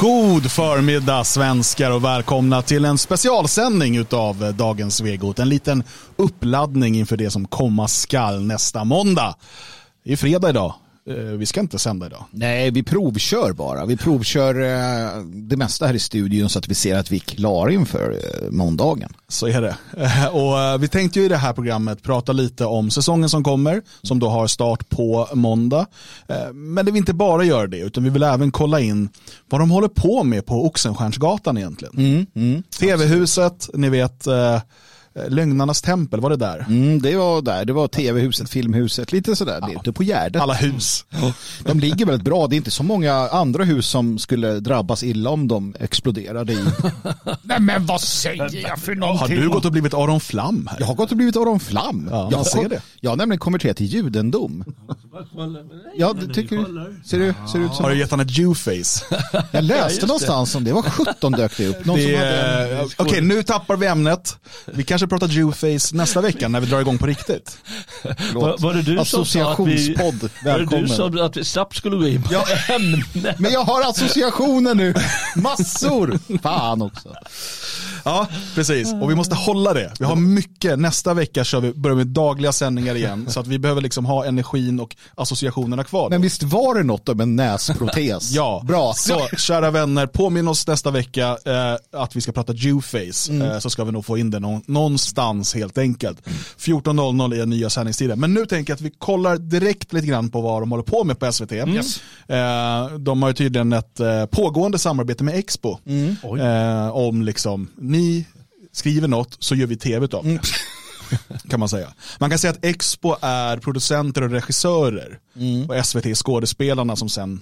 God förmiddag svenskar och välkomna till en specialsändning utav eh, dagens Svegot. En liten uppladdning inför det som komma skall nästa måndag. Det är fredag idag. Eh, vi ska inte sända idag. Nej, vi provkör bara. Vi provkör eh, det mesta här i studion så att vi ser att vi är klara inför eh, måndagen. Så är det. Och vi tänkte ju i det här programmet prata lite om säsongen som kommer, som då har start på måndag. Men det vill inte bara göra det, utan vi vill även kolla in vad de håller på med på Oxenstiernsgatan egentligen. Mm, mm, TV-huset, ni vet Lögnarnas tempel, var det där? Mm, det var där, det var tv-huset, filmhuset, lite sådär. Ja. Det är ute på Gärdet. Alla hus. De ligger väldigt bra, det är inte så många andra hus som skulle drabbas illa om de exploderade i. Nej men vad säger jag för någonting? Har du gått och blivit Aron Flam här? Jag har gått och blivit Aron Flam. Ja, jag, ser det. jag har nämligen konverterat till judendom. Ja, det tycker du? Ser du, ser ut som... Har du gett honom ett Jew-face? Jag läste ja, någonstans om det, var 17 dök det upp. Det, hade... Okej, okay, nu tappar vi ämnet. Vi kanske prata Jewface nästa vecka när vi drar igång på riktigt. Var, var det du som sa att vi, var det du som att vi snabbt skulle gå in på ja, ämne? Men jag har associationer nu, massor. Fan också. Ja, precis. Och vi måste hålla det. Vi har mycket. Nästa vecka kör vi, börjar vi med dagliga sändningar igen. Så att vi behöver liksom ha energin och associationerna kvar. Men visst var det något om en näsprotes? ja, bra. Så kära vänner, påminn oss nästa vecka eh, att vi ska prata Jewface. Mm. Eh, så ska vi nog få in det någonstans helt enkelt. 14.00 är nya sändningstiden. Men nu tänker jag att vi kollar direkt lite grann på vad de håller på med på SVT. Mm. Yes. Eh, de har ju tydligen ett eh, pågående samarbete med Expo. Mm. Eh, om liksom ni skriver något så gör vi tv av mm. kan man säga. Man kan säga att Expo är producenter och regissörer mm. och SVT är skådespelarna som sen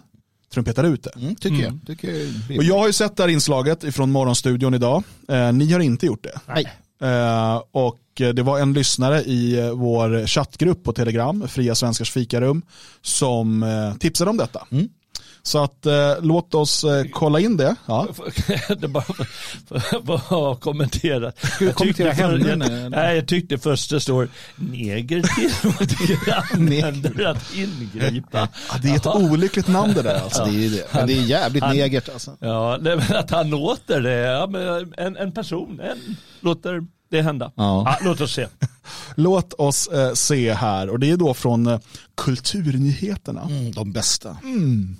trumpetar ut det. Mm, tycker, jag. Mm. tycker jag. Och jag har ju sett det här inslaget från Morgonstudion idag. Eh, ni har inte gjort det. Nej. Eh, och det var en lyssnare i eh, vår chattgrupp på Telegram, Fria Svenskars fikarum, som eh, tipsade om detta. Mm. Så att eh, låt oss eh, kolla in det. Ja. det bara, bara kommentera. Jag kommentera henne? Nej, jag tyckte först det står neger användare att ingripa. Ja, det är ett olyckligt namn det där alltså. Ja, det, är det. Men det är jävligt han, negert alltså. Ja, att han låter det. Ja, men en, en person, en låter det hända. Ja. Ja, låt oss se. låt oss eh, se här och det är då från eh, Kulturnyheterna. Mm, de bästa. Mm.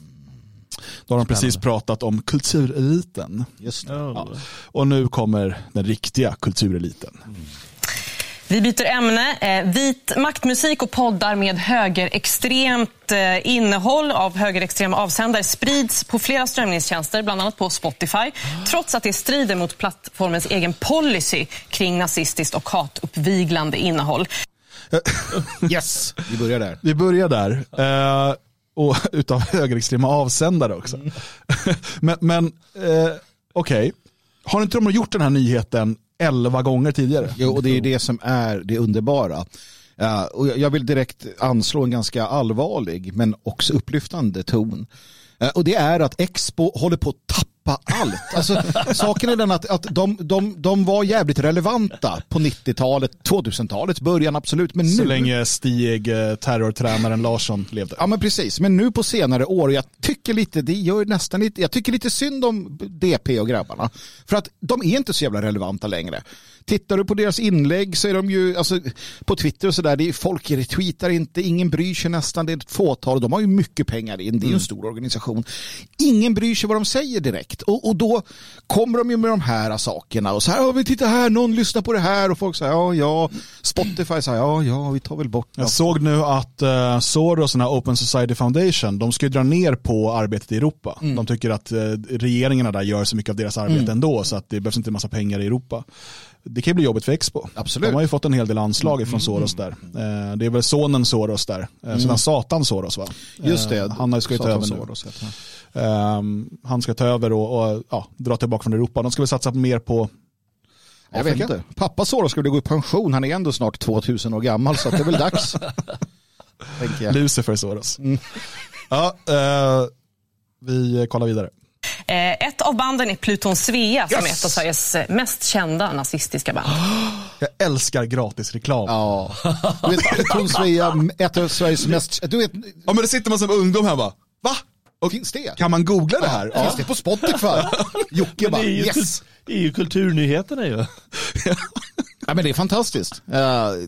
Då har de precis pratat om kultureliten. Just det. Ja. Och nu kommer den riktiga kultureliten. Mm. Vi byter ämne. Eh, vit maktmusik och poddar med högerextremt eh, innehåll av högerextrema avsändare sprids på flera strömningstjänster, bland annat på Spotify, trots att det strider mot plattformens egen policy kring nazistiskt och hatuppviglande innehåll. Yes, vi börjar där. Vi börjar där. Och utav högerextrema avsändare också. Mm. men men eh, okej, okay. har inte de gjort den här nyheten elva gånger tidigare? Jo, och det är det som är det underbara. Uh, och jag vill direkt anslå en ganska allvarlig men också upplyftande ton. Uh, och det är att Expo håller på att tappa släppa allt. Alltså, saken är den att, att de, de, de var jävligt relevanta på 90-talet, 2000-talets början absolut. Men Så nu... länge Stig, eh, terrortränaren Larsson levde. Ja men precis, men nu på senare år, jag tycker lite, det gör nästan lite, jag tycker lite synd om DP och grabbarna. För att de är inte så jävla relevanta längre. Tittar du på deras inlägg så är de ju, alltså på Twitter och sådär, folk retweetar inte, ingen bryr sig nästan, det är ett fåtal, de har ju mycket pengar in, det är ju en mm. stor organisation. Ingen bryr sig vad de säger direkt och, och då kommer de ju med de här sakerna och så här, vi titta här, någon lyssnar på det här och folk säger ja, ja, Spotify säger ja, ja, vi tar väl bort Jag såg nu att uh, Soros och Open Society Foundation, de ska ju dra ner på arbetet i Europa. Mm. De tycker att uh, regeringarna där gör så mycket av deras arbete mm. ändå så att det behövs inte en massa pengar i Europa det kan ju bli jobbigt för Expo. Absolut. De har ju fått en hel del anslag mm. från Soros där. Eh, det är väl sonen Soros där, eh, mm. sedan Satan Soros va? Just det, eh, han ska ju ta över Soros, nu. Um, han ska ta över och, och ja, dra tillbaka från Europa. De ska väl satsa mer på jag vet inte. Pappa Soros skulle gå i pension. Han är ändå snart 2000 år gammal så det är väl dags. Lucifer Soros. Mm. Ja, uh, vi kollar vidare. Eh, ett av banden är Pluton Svea som yes! är ett av Sveriges mest kända nazistiska band. Jag älskar gratis reklam. Ja. Du vet, Pluton Svea, ett av Sveriges mest... Du vet... Ja men det sitter man som ungdom här bara, va? Och finns det? Kan man googla det här? Ja. Finns det på Spotify? Jocke bara, det är ju, yes. det är ju kulturnyheterna ju. ja, men det är fantastiskt. Uh,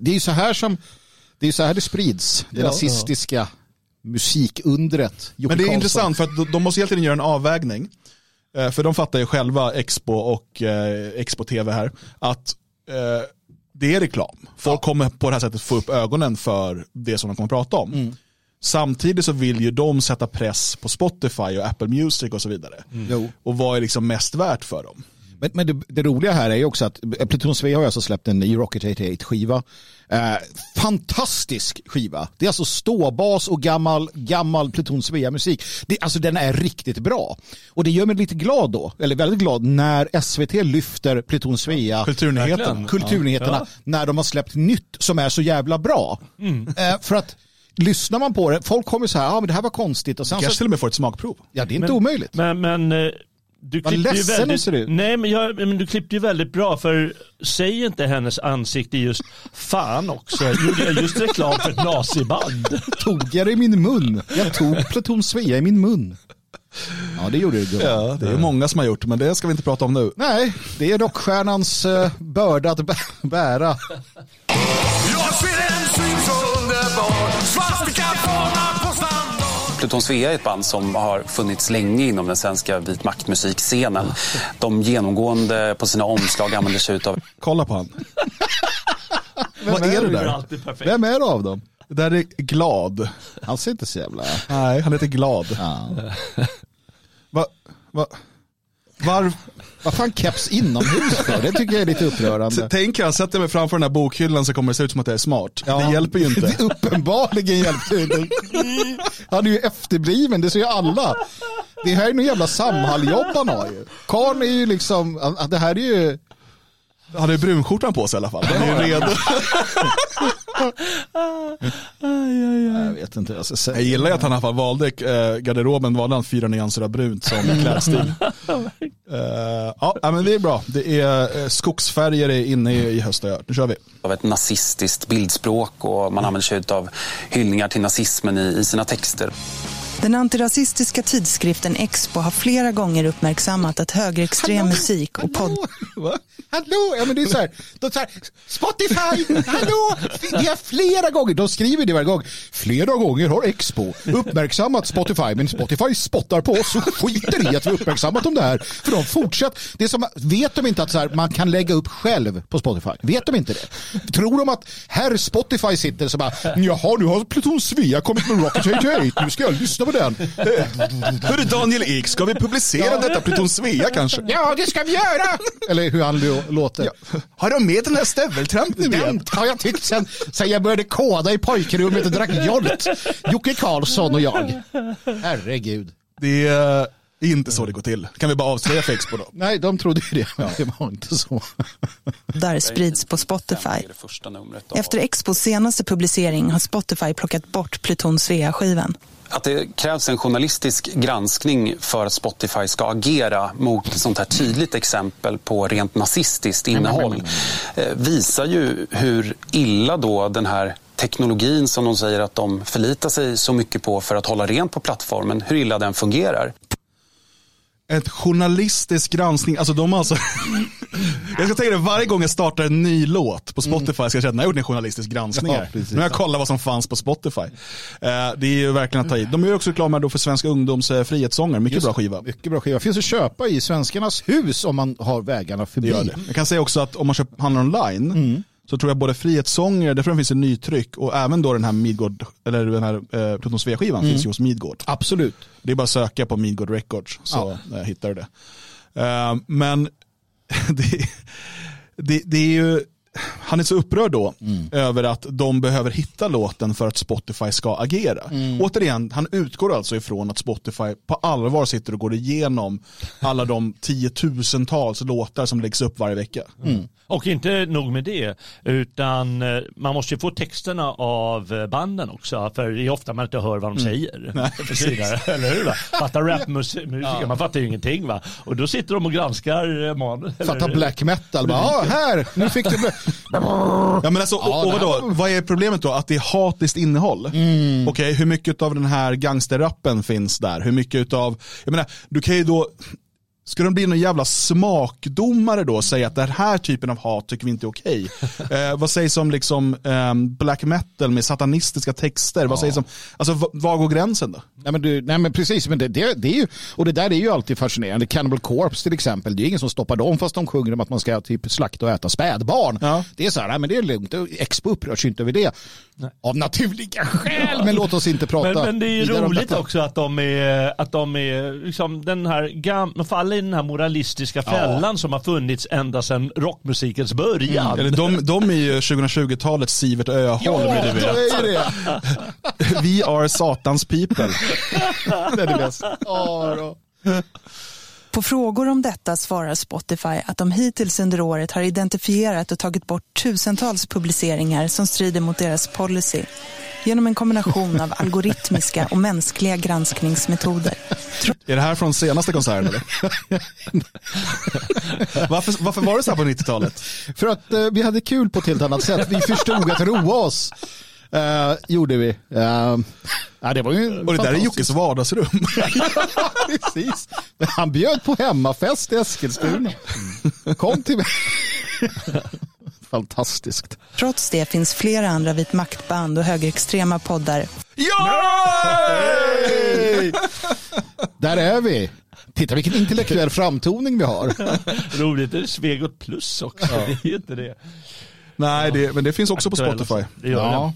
det är ju så här som det är så här det sprids. Det Ja, nazistiska musikundret. Jocke Men det är Karlsson. intressant för att de- måste hela tiden göra en avvägning. Eh, För de fattar ju själva, Expo och eh, Expo TV här, att eh, det är reklam. Folk kommer på det här sättet få upp ögonen för det som de kommer att prata om. Mm. Samtidigt så vill ju de sätta press på Spotify och Apple Music och så vidare. Jo. Och vad är liksom mest värt för dem? Men, men det, det roliga här är ju också att Pluton Svea har alltså släppt en ny Rocket 88 skiva. Eh, fantastisk skiva. Det är alltså ståbas och gammal, gammal Pluton Svea musik. Det, alltså den är riktigt bra. Och det gör mig lite glad då, eller väldigt glad, när SVT lyfter Pluton Svea Kulturnyheten. kulturnyheterna Ja. när de har släppt nytt som är så jävla bra. Eh, för att lyssnar man på det, folk kommer så här, ja ah, men det här var konstigt och sen Kanske så, till och med får ett smakprov. ja det är inte omöjligt. Men, men eh, du Vad ledsen väldigt, du ser ut. Nej, men, jag, men du klippte ju väldigt bra för säg inte hennes ansikte just fan också. Gjorde jag just reklam för ett naziband? tog jag det i min mun. Jag tog Pluton Svea i min mun. Ja, det gjorde gumman. Ja, det är många som har gjort, men det ska vi inte prata om nu. Nej, det är rockstjärnans uh, börda att bä- bära. Jag ser en syn så underbar Svastika formad på standard Pluton Svea är ett band som har funnits länge inom den svenska vit maktmusikscenen. De genomgående på sina omslag använder sig av Kolla på han. Vad är är där? alltid perfekt. Vem är det av dem? Det där är glad. Han ser inte så jävla... Nej, han heter glad. Ja. Va, va, var, Vad fan keps inomhus för? Det tycker jag är lite upprörande. tänk jag sätter mig framför den här bokhyllan så kommer det se ut som att det är smart. Det hjälper ju inte. Det uppenbarligen hjälper det inte. Han är ju efterbliven, det ser ju alla. Det här är någon jävla Samhall-jobb han har ju. Karln är ju liksom, det här är ju... Han har ju brunskjortan på sig i alla fall. Han är ju redo. Jag vet inte jag ska Jag gillar ju att han i alla fall valde eh, garderoben, valde han fyra nyanser av brunt som klädstil. Eh, ja, men det är bra. Det är eh, skogsfärger är inne i, i höst. Nu kör vi. av ett nazistiskt bildspråk och man använder sig av hyllningar till nazismen i, i sina texter. Den antirasistiska tidskriften Expo har flera gånger uppmärksammat att högerextrem musik och podd... Hallå? Hallå? Ja, men det är så här, de så här, Spotify, hallå? Det är flera gånger, de skriver det varje gång. Flera gånger har Expo uppmärksammat Spotify, men Spotify spottar på oss och skiter i att vi uppmärksammat dem där. För de fortsätter. Det är som, vet de inte att så här, man kan lägga upp själv på Spotify? Vet de inte det? Tror de att herr Spotify sitter så bara, jaha, nu har Pluton Svea kommit med Rocket 88, nu ska jag lyssna på den. Hörru Daniel Ek, ska vi publicera detta Pluton Svea kanske? Ja, det ska vi göra! Eller hur han låter. Har de med den här stöveltrampen Den igen? har jag tyckt sen, sen jag började koda i pojkrummet och drack Jolt. Jocke Karlsson och jag. Herregud. Det är inte så det går till. Kan vi bara avslöja för Expo då? Nej, de trodde ju det, men det var inte så. där sprids på Spotify. Efter Expos senaste publicering har Spotify plockat bort Pluton Svea-skivan. Att det krävs en journalistisk granskning för att Spotify ska agera mot ett sånt här tydligt exempel på rent nazistiskt innehåll eh, visar ju hur illa då den här teknologin som de säger att de förlitar sig så mycket på för att hålla rent på plattformen, hur illa den fungerar. Ett journalistisk granskning, alltså de alltså Jag ska tänka dig varje gång jag startar en ny låt på Spotify ska jag känna att jag har gjort en journalistisk granskning Ja, här. precis. Nu har jag kollat vad som fanns på Spotify. Eh, det är ju verkligen att ta i. De gör också reklam då för Svenska ungdoms eh, frihetssånger, mycket bra skiva. Mycket bra skiva. Finns att köpa i Svenskarnas hus om man har vägarna förbi. Det gör det. Jag kan säga också att om man köper, handlar online så tror jag både Frihetssånger, därför finns det nytryck och även då den här Midgård, eller den här eh, Pluton Svea-skivan finns ju hos Midgård. Absolut. Det är bara att söka på Midgård Records så eh, hittar du det. Eh, men det, det, det är ju, han är så upprörd då över att de behöver hitta låten för att Spotify ska agera. Återigen, han utgår alltså ifrån att Spotify på allvar sitter och går igenom alla de tiotusentals låtar som läggs upp varje vecka. Och inte nog med det, utan eh, man måste ju få texterna av eh, banden också, för det är ofta man inte hör vad de säger. Nej, Eller hur? Va? Fattar rapmusiker, man fattar ju ingenting va. Och då sitter de och granskar eh, manus. Fatta black metal. Bara, ah, här, nu fick du... Ja, men alltså, Ja, och, och vadå, vad är problemet då? Att det är hatiskt innehåll? Mm. Okej, hur mycket av den här gangsterrappen finns där? Hur mycket av, jag menar, du kan ju då, ska de bli någon jävla smakdomare då och säga att den här typen av hat tycker vi inte är okej? eh, vad sägs om liksom ehm, black metal med satanistiska texter? Vad sägs om, alltså var går gränsen då? Nej men, du, nej men precis, men det, det, det är ju, och det där är ju alltid fascinerande. Cannibal Corpse till exempel, det är ingen som stoppar dem fast de sjunger om att man ska typ slakta och äta spädbarn. Ja. Det är så här, nej men det är lugnt, Expo upprörs inte över det. Av naturliga skäl, men låt oss inte prata Men, men det är ju roligt också att de är, att de är liksom den här gam, de faller i den här moralistiska fällan som har funnits ända sedan rockmusikens början. Eller de, de är ju 2020-talets Sivert Öholm, Ja, är det vet. är det. Are satans people. det är det bästa. Ja, då. På frågor om detta svarar Spotify att de hittills under året har identifierat och tagit bort tusentals publiceringar som strider mot deras policy genom en kombination av algoritmiska och mänskliga granskningsmetoder. Är det här från senaste konserten eller? varför, varför var det så här på 90-talet? För att eh, vi hade kul på ett helt annat sätt. Vi förstod att roa oss. Eh, gjorde vi. Eh, ja, det var ju Och det där är. Jockes vardagsrum. Precis. Han bjöd på hemmafest i Eskilstuna. Kom till mig. Fantastiskt. Trots det finns flera andra vit maktband och högerextrema poddar ja! Där är vi. Titta vilken intellektuell framtoning vi har. Roligt, det är Svegot plus också. Det är inte det. Nej, det, men det finns också på Aktuellt. Spotify. Det gör Ja.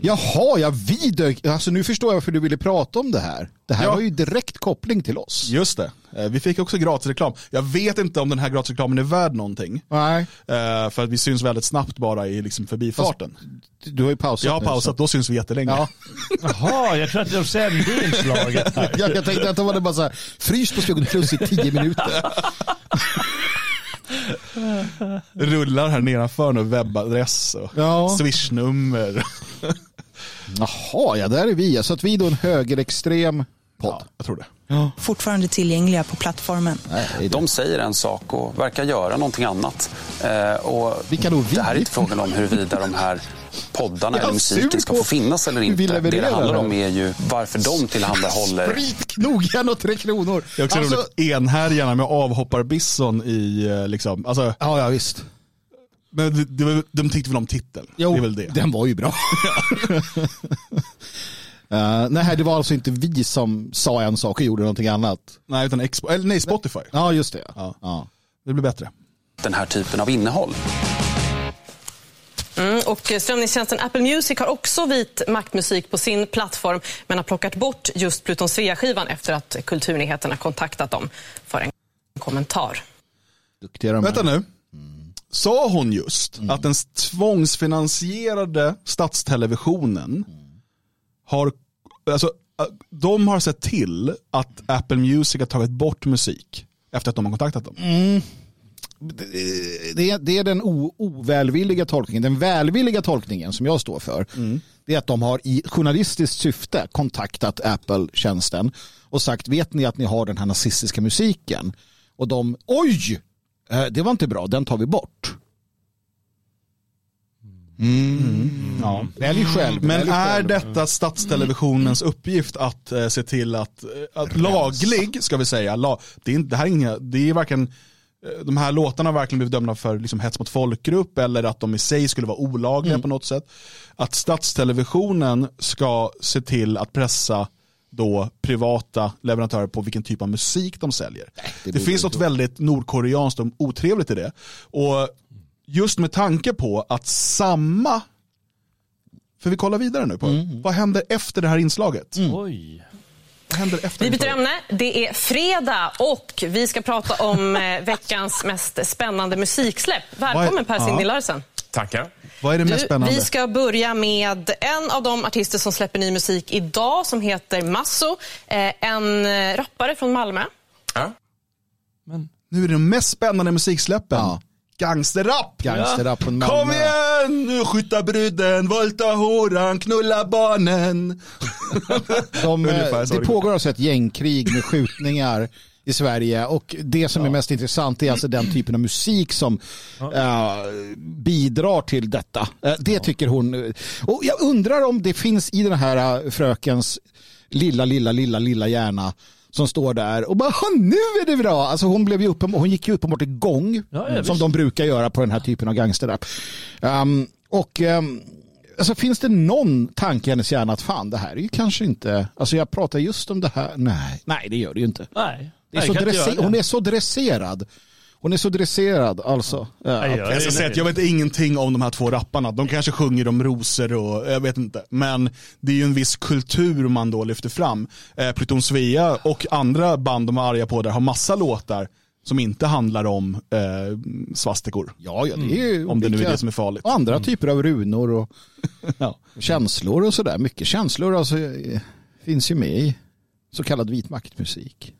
Jaha, jag vidök. Alltså nu förstår jag varför du ville prata om det här. Det här Ja. har ju direkt koppling till oss. Just det. Eh, Vi fick också gratisreklam. Jag vet inte om den här gratisreklamen är värd någonting. Nej, Eh, För att vi syns väldigt snabbt bara i liksom förbifarten. du har ju pausat Jag har nu, pausat, då syns vi jättelänge. Ja. Jaha, jag tror att de sände inslaget. Jag, jag tänkte att det var det bara så här, frys på Svegot Plus i tio minuter. Rullar här nedanför nu webbadress och Ja. swishnummer. Jaha, ja där är vi. Så att vi är då en högerextrem podd. Ja, jag tror det. Fortfarande tillgängliga på plattformen. Nej, De säger en sak och verkar göra någonting annat. Eh, och Vilka då vi? det här är inte frågan om huruvida de här poddarna eller musiken ska få finnas eller inte. Det det handlar om är ju varför de tillhandahåller Sprit, knogjärn och tre kronor. Det är också Alltså- roligt, enhärjarna med avhopparbisson i eh, liksom, alltså, Ja, ja visst. men var- de tyckte väl om titeln. Jo, det är väl det. den var ju bra. Uh, nej, det var alltså inte vi som sa en sak och gjorde någonting annat. Nej, utan Expo, eller nej, Spotify. Ja, just det. Ja. Ja. Det blir bättre. den här typen av innehåll. Mm, och strömningstjänsten Apple Music har också vit maktmusik på sin plattform men har plockat bort just Pluton Svea-skivan efter att Kulturnyheterna kontaktat dem för en kommentar. Duktiga de Vänta nu. Sa hon just Mm. att den tvångsfinansierade statstelevisionen har, alltså, äh, de har sett till att Apple Music har tagit bort musik efter att de har kontaktat dem. Mm. det, är, det är den o, ovälvilliga tolkningen. Den välvilliga tolkningen som jag står för det är att de har i journalistiskt syfte kontaktat Apple-tjänsten och sagt vet ni att ni har den här nazistiska musiken? Och de, oj, eh, det var inte bra, den tar vi bort. Ja. Välj själv. Men välj är själv. detta statstelevisionens uppgift att eh, se till att, eh, att laglig, ska vi säga, la, det, är, inte- det här är inga, det är varken eh, de här låtarna har verkligen blivit dömda för liksom hets mot folkgrupp eller att de i sig skulle vara olagliga på något sätt. Att statstelevisionen ska se till att pressa då privata leverantörer på vilken typ av musik de säljer. det det borde finns det något väldigt nordkoreanskt och otrevligt i det. Och just med tanke på att samma för vi kollar vidare nu på vad händer efter det här inslaget? Oj. Händer efter Vi byter ämne. Det är fredag och vi ska prata om eh, veckans mest spännande musiksläpp. Välkommen Per. Sinding Larsen. Tackar. Vad är det mest Du, spännande? vi ska börja med en av de artister som släpper ny musik idag som heter Masso. Eh, en eh, rappare från Malmö. Ja. Nu är det de mest spännande musiksläppen. Ja. Gangsterrap! Gangsterrap från Malmö. Kom igen! Nu skjuta bruden, våldta horan, knulla barnen. De, Ungefär eh, så det pågår alltså ett gängkrig med skjutningar i Sverige och det som är mest intressant är alltså den typen av musik som eh, bidrar till detta. Eh, det tycker hon. Och jag undrar om det finns i den här frökens lilla, lilla, lilla, lilla hjärna som står där och bara "Ah, nu är det bra. Alltså hon, blev ju upp, hon gick ju uppenbart igång Ja, som visst. de brukar göra på den här typen av gangsterrap. Um, och um, alltså, finns det någon tanke i hennes hjärna att fan det här är ju kanske inte, alltså jag pratar just om det här, nej, nej det gör det ju inte. Nej, är Nej, inte dresser- hon är så dresserad. Hon är så dresserad alltså. Ja. Jag ska säga att jag vet ingenting om de här två rapparna. De kanske sjunger om rosor och jag vet inte. Men det är ju en viss kultur man då lyfter fram. Eh, Pluton Svea och andra band de är arga på där har massa låtar som inte handlar om eh, svastikor. Ja, ja, det är ju Om det nu är det som är farligt. och andra typer av runor och Ja. känslor och sådär. Mycket känslor alltså, eh, finns ju med i så kallad vit maktmusik.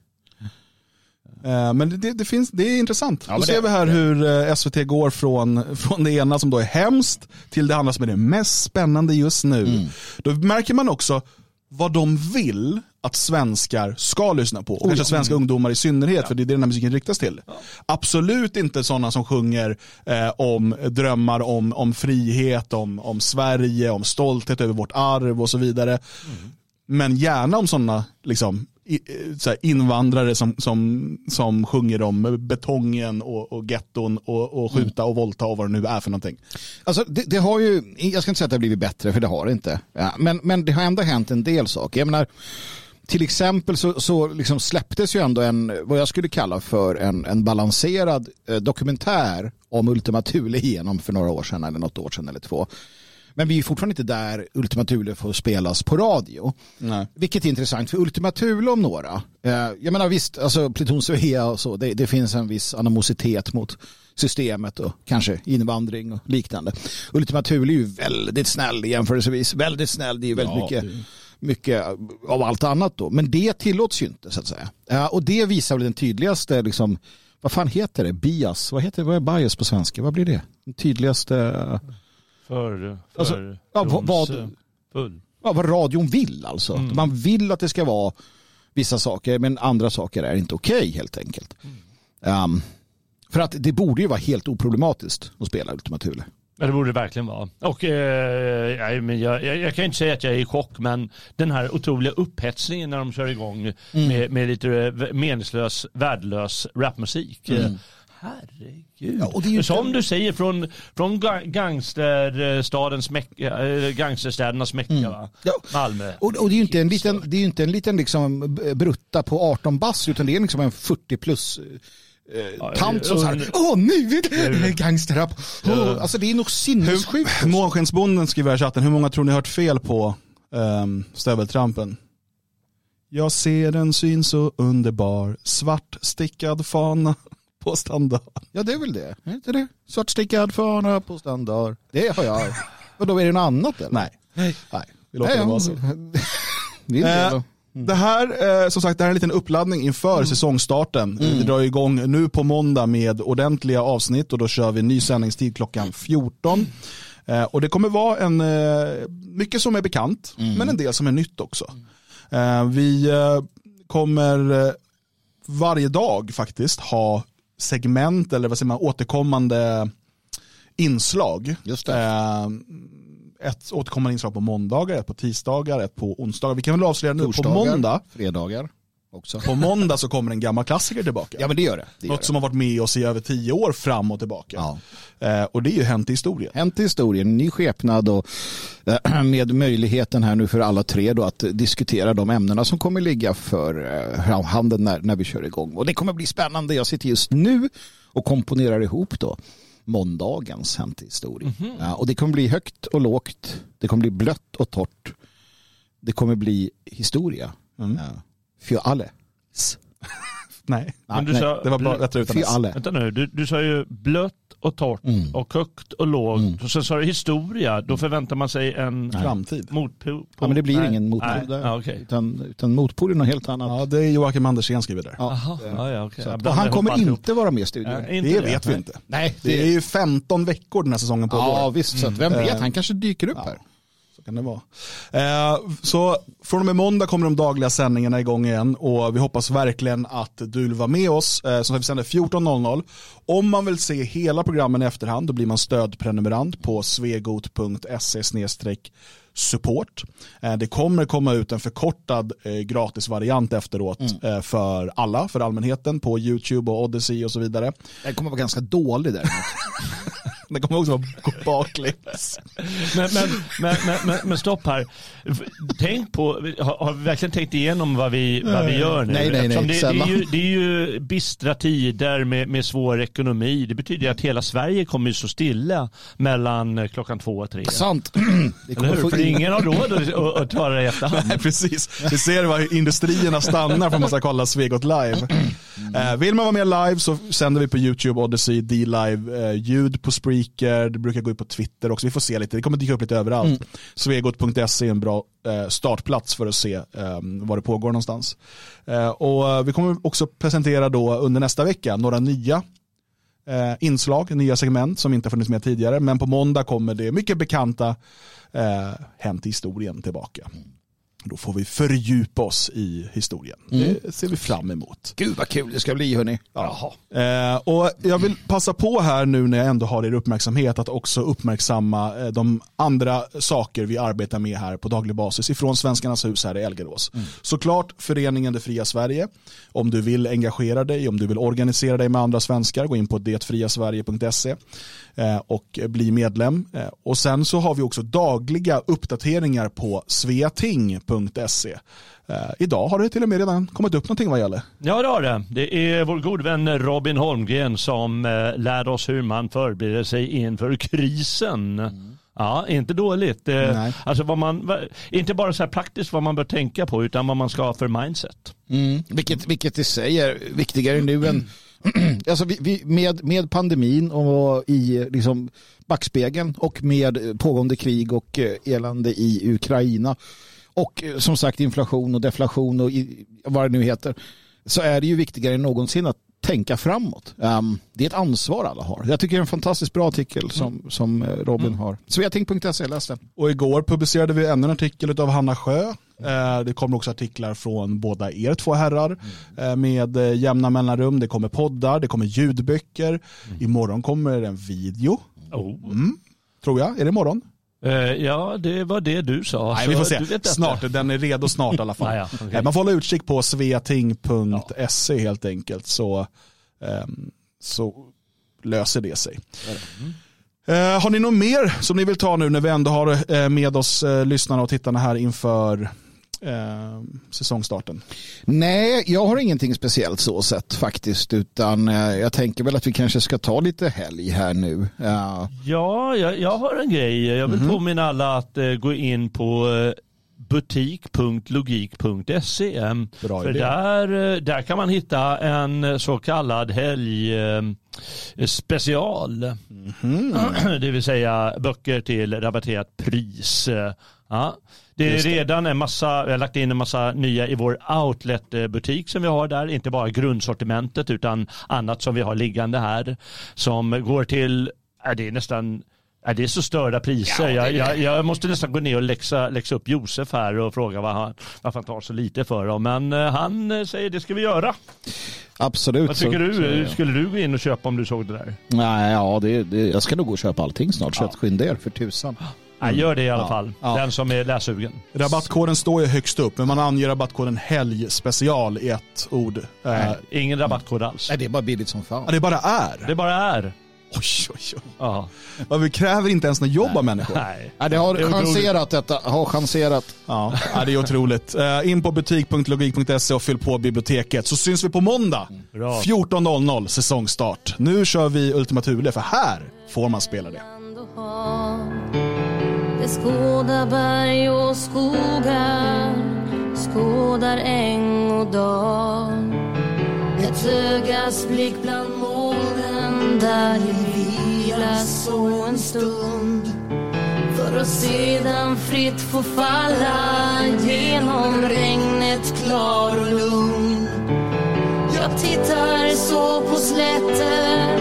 Eh, Men det, det, det, finns, det är intressant. Ja, Då ser det- vi här hur eh, SVT går från, från det ena som då är hemskt till det andra som är det mest spännande just nu. Mm. Då märker man också vad de vill att svenskar ska lyssna på. Och kanske svenska ungdomar i synnerhet, för det är det den här musiken riktas till. Absolut inte sådana som sjunger eh, om drömmar om, om frihet, om, om Sverige, om stolthet över vårt arv och så vidare. Men gärna om sådana liksom, så här, invandrare som, som, som sjunger om betongen och, och getton och, och skjuta och våldta och vad det nu är för någonting. Alltså det, det har ju, jag ska inte säga att det har blivit bättre för det har det inte. Ja, men, men det har ändå hänt en del saker. Jag menar, till exempel så, så liksom släpptes ju ändå en, vad jag skulle kalla för en, en balanserad eh, dokumentär om Ultima Thule igenom för några år sedan eller något år sedan eller två. Men vi är fortfarande inte där Ultima Thule får spelas på radio. Nej. Vilket är intressant för Ultima Thule om några. Eh, jag menar visst, alltså Pluton Svea och så, det, det finns en viss animositet mot systemet och kanske invandring och liknande. Ultima Thule är ju väldigt snäll jämförelsevis. Väldigt snäll, det är ju väldigt mycket, mycket av allt annat då. Men det tillåts ju inte så att säga. Eh, och det visar väl den tydligaste, liksom, vad fan heter det? Bias, vad heter det? Vad är bias på svenska? Vad blir det? Den tydligaste, eh, För, för Alltså, ja, vad- ja, vad radion vill alltså. Man vill att det ska vara vissa saker men andra saker är inte okej helt enkelt. Um, för att det borde ju vara helt oproblematiskt att spela Ultima Thule. Ja, det borde det verkligen vara. Och eh, jag, jag, jag kan inte säga att jag är i chock, men den här otroliga upphetsningen när de kör igång med, med lite eh, meningslös, värdelös rapmusik. Eh, Herregud. Ja, och det är ju Som inte- du säger från, från ga- gangsterstadens mecka, äh, gangsterstädernas mecka va? Ja. Malmö. Och, och det är ju inte en liten, det är inte en liten liksom brutta på 18 bass utan det är liksom en 40 plus eh, tant som och- säger åh nu är det gangsterrap. Oh, alltså det är nog sinnessjukt. Månskensbonden skriver i chatten, hur många tror ni hört fel på um, stöveltrampen? Jag ser en syn så underbar, svart stickad fana på standard. Ja det är väl det. Är inte det? Svartstickad fana på standard. Det har jag. Och då är det något annat eller? Nej, Nej. vi låter det vara så. Det är det Eh. Det här, eh, som sagt, det här är en liten uppladdning inför säsongsstarten. Vi drar igång nu på måndag med ordentliga avsnitt och då kör vi ny sändningstid klockan 14. Eh, och det kommer vara en, eh, mycket som är bekant, men en del som är nytt också. Eh, vi eh, kommer varje dag faktiskt ha segment eller vad säger man, återkommande inslag. Just det. Eh, ett återkommande inslag på måndagar, ett på tisdagar, ett på onsdagar. Vi kan väl avslöja nu på måndag. fredagar också. På måndag så kommer en gammal klassiker tillbaka. Ja men det gör det. det, gör Något det. som har varit med oss i över tio år fram och tillbaka. Ja. Eh, och det är ju Hänt i historien. Hänt i historien, ny skepnad och eh, med möjligheten här nu för alla tre då att diskutera de ämnena som kommer ligga för eh, handen när, när vi kör igång. Och det kommer bli spännande. Jag sitter just nu och komponerar ihop då måndagens Hänt i historien. Ja, och det kommer bli högt och lågt. Det kommer bli blött och torrt. Det kommer bli historia. Ja. För alla. Nej, Men du nej, sa, det var bättre utan För alla. Vänta nu, du, du sa ju blött och torrt Mm. och högt och lågt. Och sen sa du historia, då förväntar man sig en Framtid. motpol. Ja, men det blir Nej. ingen motpol Nej. där. Ja, okej. Utan, utan motpol är något helt annat. Ja, det är Joakim Andersén skriver där. Ja. Ja. Så att, och han kommer ihop inte vara med i studion. Ja, inte Det vet vi inte. Nej, Det är ju 15 veckor den här säsongen pågår. Ja visst, så att vem vet, Eh, han kanske dyker upp här. Så kan det vara. Eh, så från och med måndag kommer de dagliga sändningarna igång igen och vi hoppas verkligen att du vill vara med oss. Eh, som vi sänder 14.00. Om man vill se hela programmen i efterhand då blir man stödprenumerant på svegot.se support. Eh, det kommer komma ut en förkortad eh, gratisvariant efteråt eh, för alla, för allmänheten på YouTube och Odyssey och så vidare. Den kommer vara ganska dålig där. Det kommer också gå baklänges. Men, men, men, men, stopp här. Tänk på, har, vi verkligen tänkt igenom vad vi, vad vi gör nu? Nej, nej, nej, det, är ju, det är ju bistra tider med, med svår ekonomi. Det betyder att hela Sverige kommer ju så stilla mellan klockan två och tre. Sant. För in... ingen har råd att, att, att ta det i efterhand. Nej, precis. Vi ser vad industrierna stannar för man ska kolla Svegot live. Eh, vill man vara med live så sänder vi på YouTube, Odyssey, D-Live, eh, ljud på Spreaker, det brukar gå ut på Twitter också. Vi får se lite, det kommer dyka upp lite överallt. Svegot.se är en bra eh, startplats för att se eh, var det pågår någonstans. Och vi kommer också presentera då under nästa vecka några nya inslag, nya segment som inte har funnits med tidigare. Men på måndag kommer det mycket bekanta eh, Hänt i historien tillbaka. Då får vi fördjupa oss i historien. Det ser vi fram emot. Gud vad kul det ska bli hörni. Jaha. Eh, och jag vill passa på här nu när jag ändå har er uppmärksamhet att också uppmärksamma eh, de andra saker vi arbetar med här på daglig basis ifrån Svenskarnas hus här i Elgerås. Såklart föreningen Det fria Sverige. Om du vill engagera dig, om du vill organisera dig med andra svenskar, gå in på detfriasverige.se eh, och bli medlem. Eh, och sen så har vi också dagliga uppdateringar på sveating.se. Eh, idag har det till och med redan kommit upp någonting vad gäller. Ja det har det. Det är vår god vän Robin Holmgren som eh, lär oss hur man förbereder sig inför krisen. Ja, inte dåligt. Eh, Nej. Alltså vad man, inte bara så här praktiskt vad man bör tänka på utan vad man ska ha för mindset. Mm. Vilket, vilket i sig är viktigare nu än alltså vi, vi, med, med pandemin och i liksom backspegeln och med pågående krig och elände i Ukraina och eh, som sagt inflation och deflation och vad det nu heter så är det ju viktigare än någonsin att tänka framåt. Ehm, det är ett ansvar alla har. Jag tycker det är en fantastiskt bra artikel som, som eh, Robin har. Sveating.se, läs den. Och igår publicerade vi ännu en artikel av Hanna Sjö. Eh, Det kommer också artiklar från båda er två herrar eh, med jämna mellanrum. Det kommer poddar, det kommer ljudböcker. Imorgon kommer en video, Oh. tror jag. Är det imorgon? Eh, ja, det var det du sa. Nej, vi får se. Snart, den är redo snart i alla fall. Ah, ja, okej. Eh, Man får hålla utkik på sveating.se helt enkelt så, ehm, så löser det sig. Eh, har ni något mer som ni vill ta nu när vi ändå har med oss lyssnarna och tittarna här inför eh, säsongstarten? Nej, jag har ingenting speciellt så sett faktiskt, utan eh, jag tänker väl att vi kanske ska ta lite helg här nu. Ja, Ja, jag, jag har en grej. Jag vill påminna alla att eh, gå in på eh, butik.logik.se. Bra För där, eh, där kan man hitta en så kallad helg eh, special. Det vill säga böcker till rabatterat pris. Ja. Det är redan en massa, vi har lagt in en massa nya i vår outlet-butik som vi har där. Inte bara grundsortimentet utan annat som vi har liggande här. Som går till, är det är nästan Ja, det är så störda priser. jag, jag, jag måste nästan gå ner och läxa, läxa upp Josef här och fråga vad han, varför han tar så lite för dem. Men eh, han eh, säger det ska vi göra. absolut. Vad tycker så, du? Så, Skulle du gå in och köpa om du såg det där? nej, ja, det, det, jag ska nog gå och köpa allting snart. Köttskinn där för tusan. Nej, gör det i alla Ja. fall. Ja. Den som är läsugen. Rabattkoden står ju högst upp, men man anger rabattkoden helgspecial i ett ord. Eh, Nej, ingen rabattkod alls. Nej, det är bara billigt som fan. ja, det bara är. Det bara är. Oj, oj, oj. Ja. Vi kräver inte ens något jobb av människor. Nej. Ja, det har Det chanserat detta. Har chanserat. Ja, ja, det är otroligt. Eh, In på butik.logik.se och fyll på biblioteket så syns vi på måndag. Bra. 14.00 säsongstart. Nu kör vi Ultima Thule för här får man spela det skådar berg och skogar, skådar äng och dal. Ett ögas blick bland molnen där det vilar så en stund. För att sedan fritt få falla genom regnet klar och lugn. Jag tittar så på slätter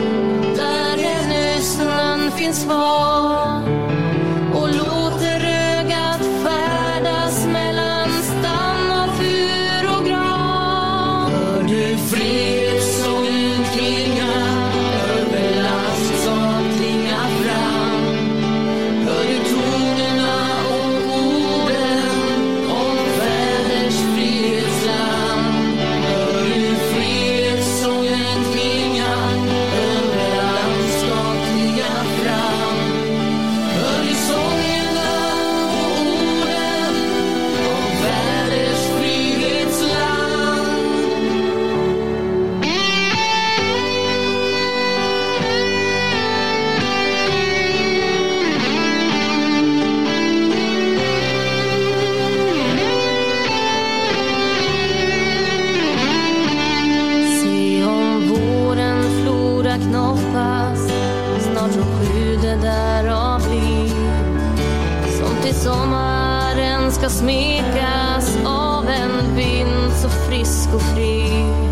där ännu snön finns kvar tills sommaren ska smekas av en vind så frisk och fri.